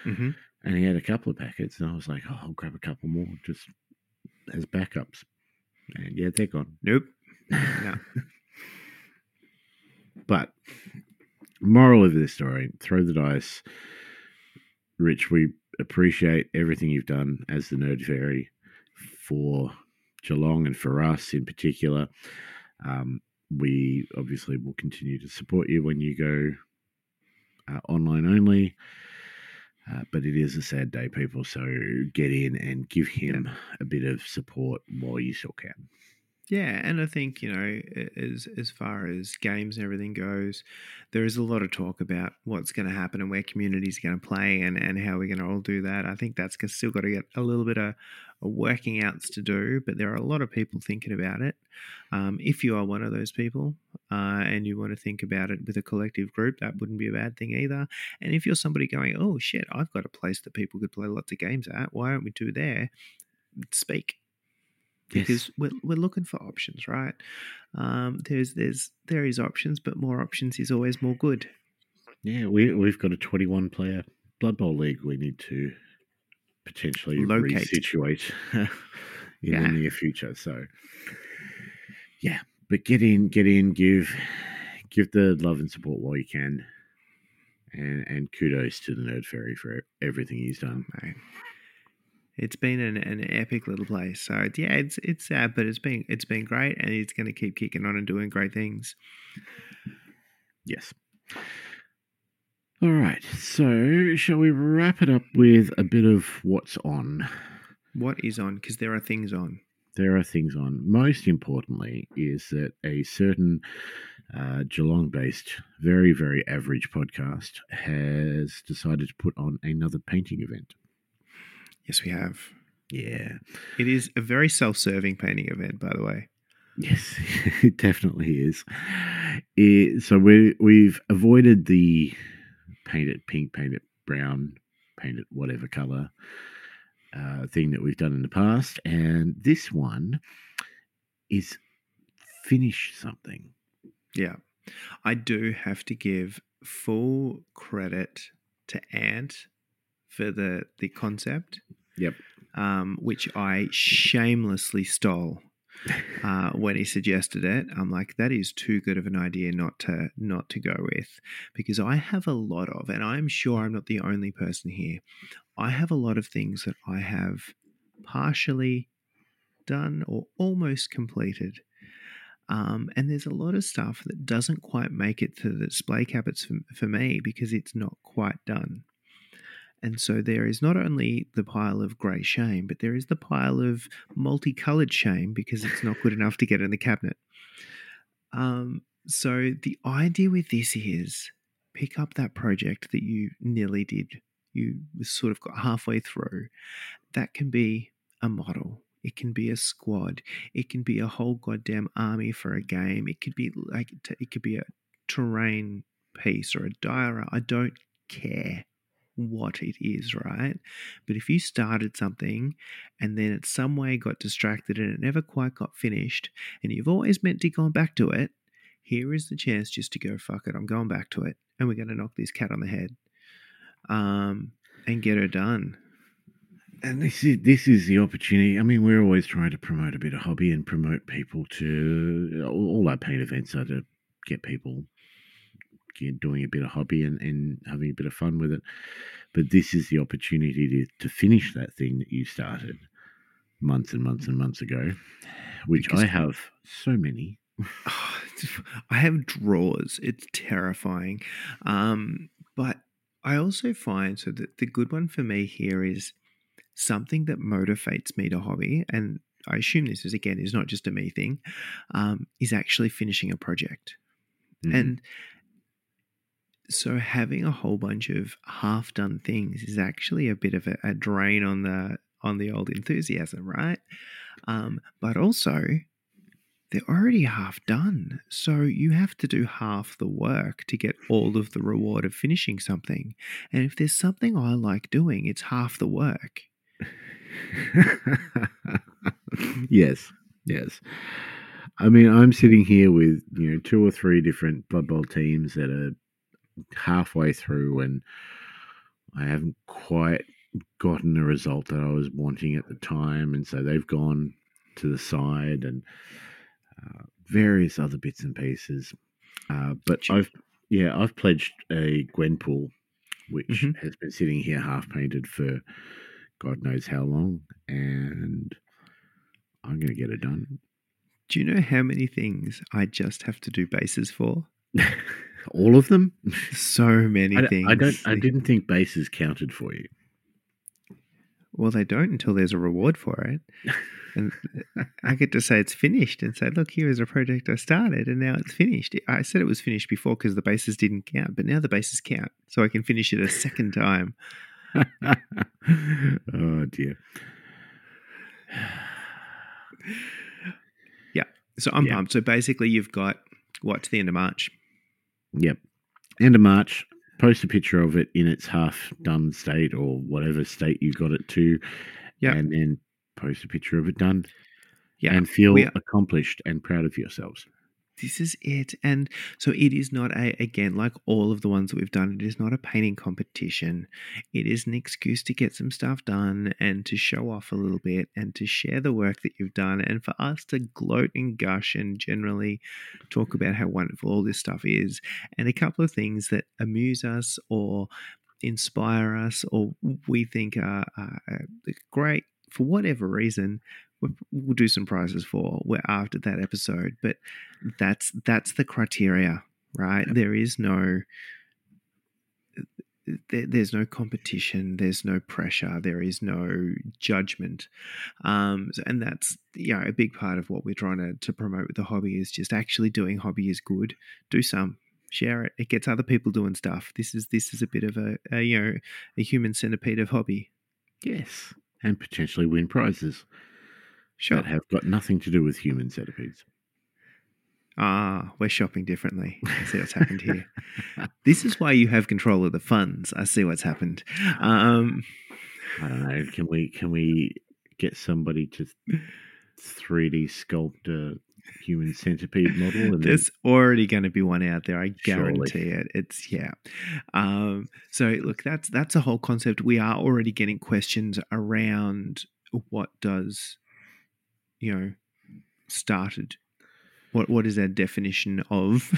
hmm And he had a couple of packets, and I was like, "Oh, I'll grab a couple more just as backups." And yeah, they're gone. Nope. No. But moral of this story: throw the dice. Rich, we appreciate everything you've done as the Nerd Fairy for Geelong and for us in particular. Um, we obviously will continue to support you when you go uh, online only. Uh, but it is a sad day, people. So get in and give him a bit of support while you still can. Yeah, and I think you know, as as far as games and everything goes, there is a lot of talk about what's going to happen and where communities are going to play and and how we're going to all do that. I think that's still got to get a little bit of, of working outs to do, but there are a lot of people thinking about it. Um, if you are one of those people uh, and you want to think about it with a collective group, that wouldn't be a bad thing either. And if you're somebody going, oh shit, I've got a place that people could play lots of games at, why don't we do there? Speak because we're, we're looking for options, right? Um, there's there's there is options, but more options is always more good. Yeah, we we've got a twenty-one player Blood Bowl league. We need to potentially Locate. resituate in Yeah. the near future. So, yeah, but get in, get in, give give the love and support while you can, and and kudos to the Nerd Fairy for everything he's done. Right. It's been an, an epic little place. So yeah, it's it's sad, but it's been it's been great, and it's going to keep kicking on and doing great things. Yes. All right. So, shall we wrap it up with a bit of what's on? What is on? Because there are things on. there are things on. Most importantly, is that a certain uh, Geelong based, very, very average podcast has decided to put on another painting event. Yes, we have. Yeah. It is a very self-serving painting event, by the way. Yes, it definitely is. It, so we, we've avoided the paint it pink, paint it brown, paint it whatever color uh, thing that we've done in the past. And this one is finish something. Yeah. I do have to give full credit to Ant for the the concept. Yep. um, which I shamelessly stole uh, when he suggested it. I'm like, that is too good of an idea not to not to go with, because I have a lot of, and I'm sure I'm not the only person here. I have a lot of things that I have partially done or almost completed. Um, and there's a lot of stuff that doesn't quite make it to the display cabinets for, for me because it's not quite done. And so there is not only the pile of grey shame, but there is the pile of multicolored shame because it's not good enough to get in the cabinet. Um, so the idea with this is pick up that project that you nearly did, you sort of got halfway through. That can be a model. It can be a squad. It can be a whole goddamn army for a game. It could be like it could be a terrain piece or a diorama. I don't care what it is, right? But if you started something and then it some way got distracted and it never quite got finished, and you've always meant to go back to it, here is the chance just to go, fuck it, I'm going back to it, and we're going to knock this cat on the head um, and get her done. And this is this is the opportunity. I mean, we're always trying to promote a bit of hobby and promote people to all our paint events are to get people doing a bit of hobby and, and having a bit of fun with it. But this is the opportunity to, to finish that thing that you started months and months and months ago, which Because- I have so many. I have drawers. It's terrifying. Um, but I also find so that the good one for me here is something that motivates me to hobby, and I assume this is again is not just a me thing, um, is actually finishing a project. Mhm. And so having a whole bunch of half done things is actually a bit of a, a drain on the on the old enthusiasm, right? Um, but also they're already half done. So you have to do half the work to get all of the reward of finishing something. And if there's something I like doing, it's half the work. yes, yes. I mean, I'm sitting here with you know two or three different Bowl teams that are halfway through, and I haven't quite gotten the result that I was wanting at the time, and so they've gone to the side and uh, various other bits and pieces. Uh, but I've yeah, I've pledged a Gwenpool, which Mhm. has been sitting here half painted for God knows how long, and I'm going to get it done. Do you know how many things I just have to do bases for? All of them. So many I, things. I don't. I didn't think bases counted for you. Well, they don't until there's a reward for it. And I get to say it's finished and say, look, here is a project I started and now it's finished. I said it was finished before because the bases didn't count, but now the bases count. So I can finish it a second time. oh dear. Yeah. So I'm Yeah. pumped. So basically, you've got what to the end of March. Yep. End of March. Post a picture of it in its half done state or whatever state you got it to. Yeah. And then post a picture of it done. Yeah, And feel we accomplished and proud of yourselves. This is it. And so it is not a, again, like all of the ones that we've done, it is not a painting competition. It is an excuse to get some stuff done and to show off a little bit and to share the work that you've done and for us to gloat and gush and generally talk about how wonderful all this stuff is. And a couple of things that amuse us or inspire us or we think are, are great for whatever reason we'll- do some prizes for we're after that episode but that's that's the criteria right? There is no there, there's no competition there's no pressure there is no judgment. Um so- and that's you know a big part of what we're trying to, to promote with the hobby is just actually doing hobby is good. Do some share it. It gets other people doing stuff. This is this is a bit of a, a you know a human centipede of hobby. Yes. And potentially win prizes sure that have got nothing to do with human centipedes. Ah, we're shopping differently. I see what's happened here. this is why you have control of the funds. I see what's happened. Um, I don't know. Can we can we get somebody to 3D sculpt a human centipede model? And then- there's already going to be one out there. I Surely. guarantee it. It's yeah. Um, so look, that's that's a whole concept. We are already getting questions around what does you know started? What what is our definition of?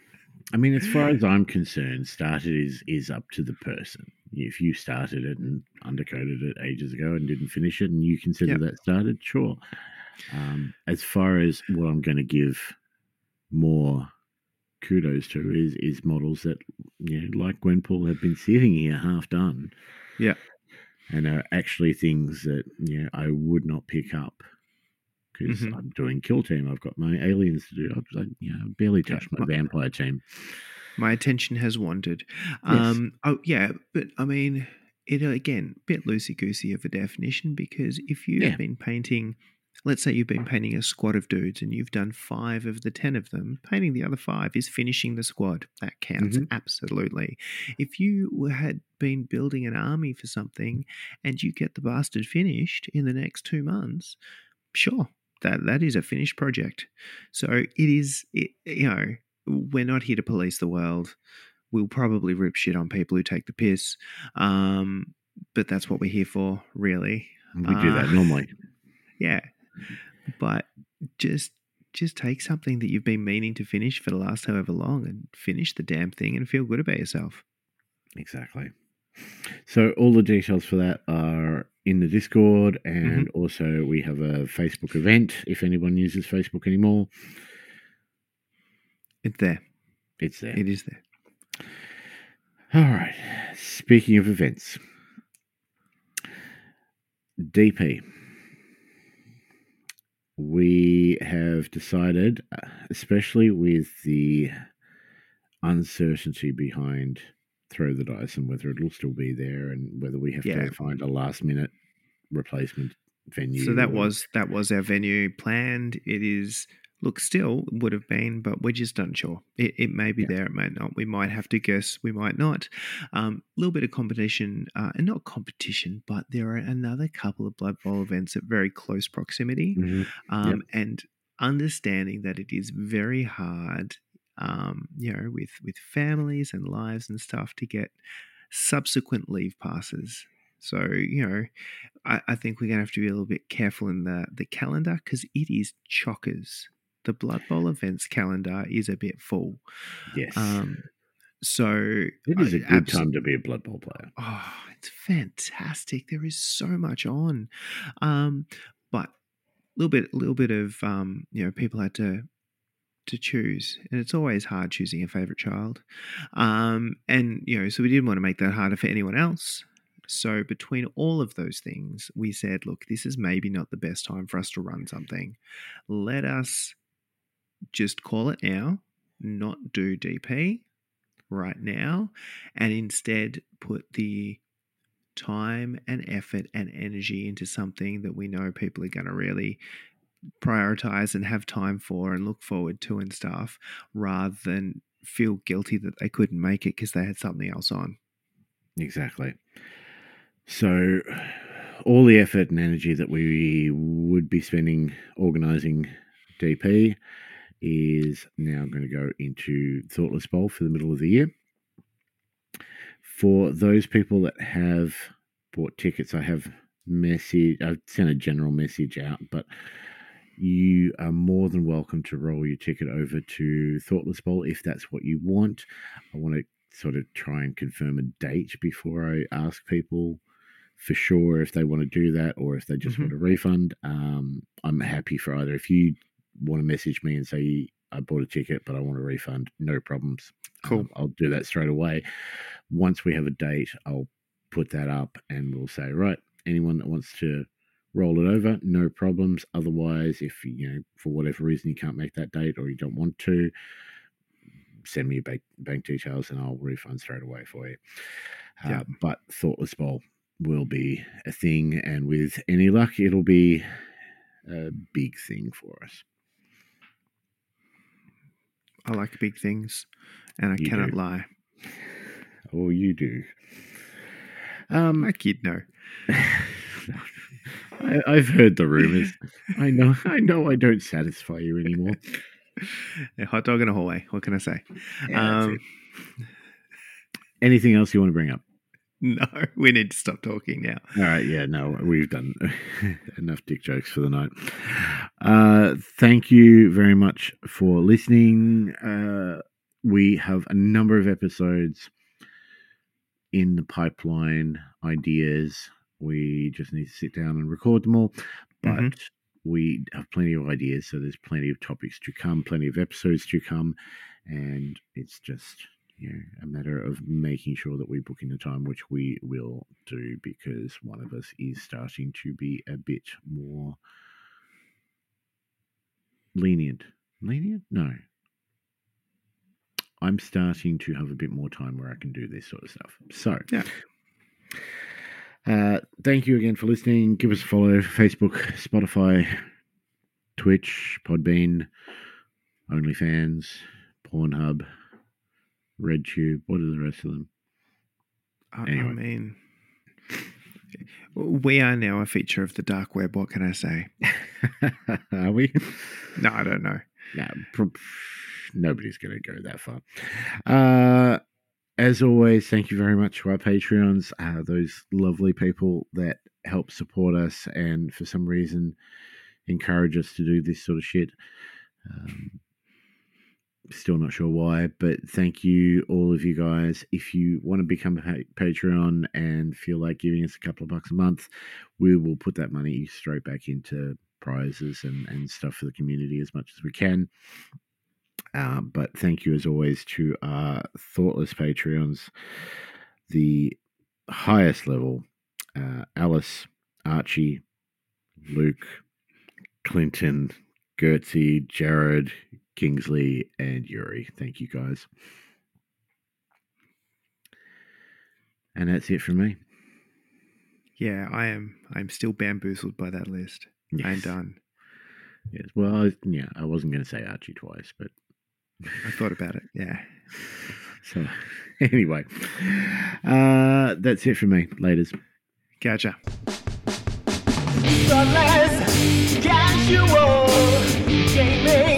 I mean, as far as I'm concerned, started is is up to the person. If you started it and undercoded it ages ago and didn't finish it, and you consider Yep. that started, sure. Um, as far as what I'm going to give more kudos to is is models that you know, like Gwenpool, have been sitting here half done. Yeah. and are actually things that you know I would not pick up because Mhm. I'm doing kill team. I've got my aliens to do. I've I, you know barely touched my vampire team. My attention has wandered. Yes. Um, oh yeah, but I mean, it again bit loosey goosey of a definition because if you've Yeah. been painting, let's say you've been painting a squad of dudes and you've done five of the ten of them, painting the other five is finishing the squad. That counts Mhm. absolutely. If you had been building an army for something and you get the bastard finished in the next two months, sure. That, that is a finished project. So it is, it, you know, we're not here to police the world. We'll probably rip shit on people who take the piss. Um, but that's what we're here for, really. We do that Uh, normally. Yeah. But just just take something that you've been meaning to finish for the last however long and finish the damn thing and feel good about yourself. Exactly. So all the details for that are in the Discord, Mm-hmm. and also we have a Facebook event. If anyone uses Facebook anymore, It's there. it's there. It is there. All right. Speaking of events, DP. We have decided, especially with the uncertainty behind throw the dice and whether it'll still be there and whether we have Yeah. to find a last minute replacement venue. So that or- was that was our venue planned. It is look still would have been, but we're just unsure. It, it may be Yeah. there, it may not. We might have to guess. We might not. A um, little bit of competition, uh, and not competition, but there are another couple of Blood Bowl events at very close proximity, Mhm. um, and understanding that it is very hard. Um, you know, with with families and lives and stuff to get subsequent leave passes. So you know, I, I think we're going to have to be a little bit careful in the, the calendar because it is chockers. The Blood Bowl events calendar is a bit full. Yes. Um, so it is a good abso- time to be a Blood Bowl player. Oh, it's fantastic. There is so much on. Um, but a little bit, a little bit of um, you know, people had to to choose, and it's always hard choosing a favorite child. Um, and you know, so we didn't want to make that harder for anyone else. So between all of those things, we said, look, this is maybe not the best time for us to run something. Let us just call it now, not do DP right now, and instead put the time and effort and energy into something that we know people are going to really prioritize and have time for and look forward to and stuff rather than feel guilty that they couldn't make it because they had something else on. Exactly. So, all the effort and energy that we would be spending organizing DP is now going to go into Thoughtless Bowl for the middle of the year. For those people that have bought tickets, I have message. I've sent a general message out, but you are more than welcome to roll your ticket over to Thoughtless Bowl if that's what you want. I want to sort of try and confirm a date before I ask people for sure if they want to do that or if they just Mhm. want a refund. Um, I'm happy for either. If you want to message me and say I bought a ticket but I want a refund, no problems. Cool. Um, I'll do that straight away. Once we have a date, I'll put that up and we'll say right. Anyone that wants to roll it over, no problems. Otherwise, if you know for whatever reason you can't make that date or you don't want to, send me your bank, bank details and I'll refund straight away for you. Uh, But Thoughtless Bowl will be a thing, and with any luck, it'll be a big thing for us. I like big things and I You cannot do. lie. Oh, you do. Um, My kid, no. I, I've heard the rumors. I know. I know. I don't satisfy you anymore. A hot dog in a hallway. What can I say? Yeah, um. Anything else you want to bring up? no, we need to stop talking now. All right, yeah, no, we've done enough dick jokes for the night. Uh, thank you very much for listening. Uh, we have a number of episodes in the pipeline, ideas. We just need to sit down and record them all, but Mhm. we have plenty of ideas, so there's plenty of topics to come, plenty of episodes to come, and it's just you know a matter of making sure that we book in the time, which we will do because one of us is starting to be a bit more lenient. Lenient? No. I'm starting to have a bit more time where I can do this sort of stuff. So, Yeah. Uh, thank you again for listening. Give us a follow Facebook, Spotify, Twitch, Podbean, OnlyFans, Pornhub, RedTube. What are the rest of them? I, I Anyway. mean, we are now a feature of the dark web. What can I say? are we? No, I don't know. No, pr- nobody's going to go that far. Uh, as always, thank you very much to our Patreons, uh, those lovely people that help support us and for some reason encourage us to do this sort of shit. Um, still not sure why, but thank you, all of you guys. If you want to become a pa- Patreon and feel like giving us a couple of bucks a month, we will put that money straight back into prizes and, and stuff for the community as much as we can. Uh, but thank you as always to our thoughtless Patreons, the highest level uh, Alice, Archie, Luke, Clinton, Gertie, Jared, Kingsley, and Yuri. Thank you guys. And that's it from me. Yeah, I am. I'm still bamboozled by that list. I'm done. Yes. Well, I, yeah, I wasn't going to say Archie twice, but I thought about it. Yeah. so anyway, uh, that's it from me. Laters. Gotcha. Thoughtless, casual gaming.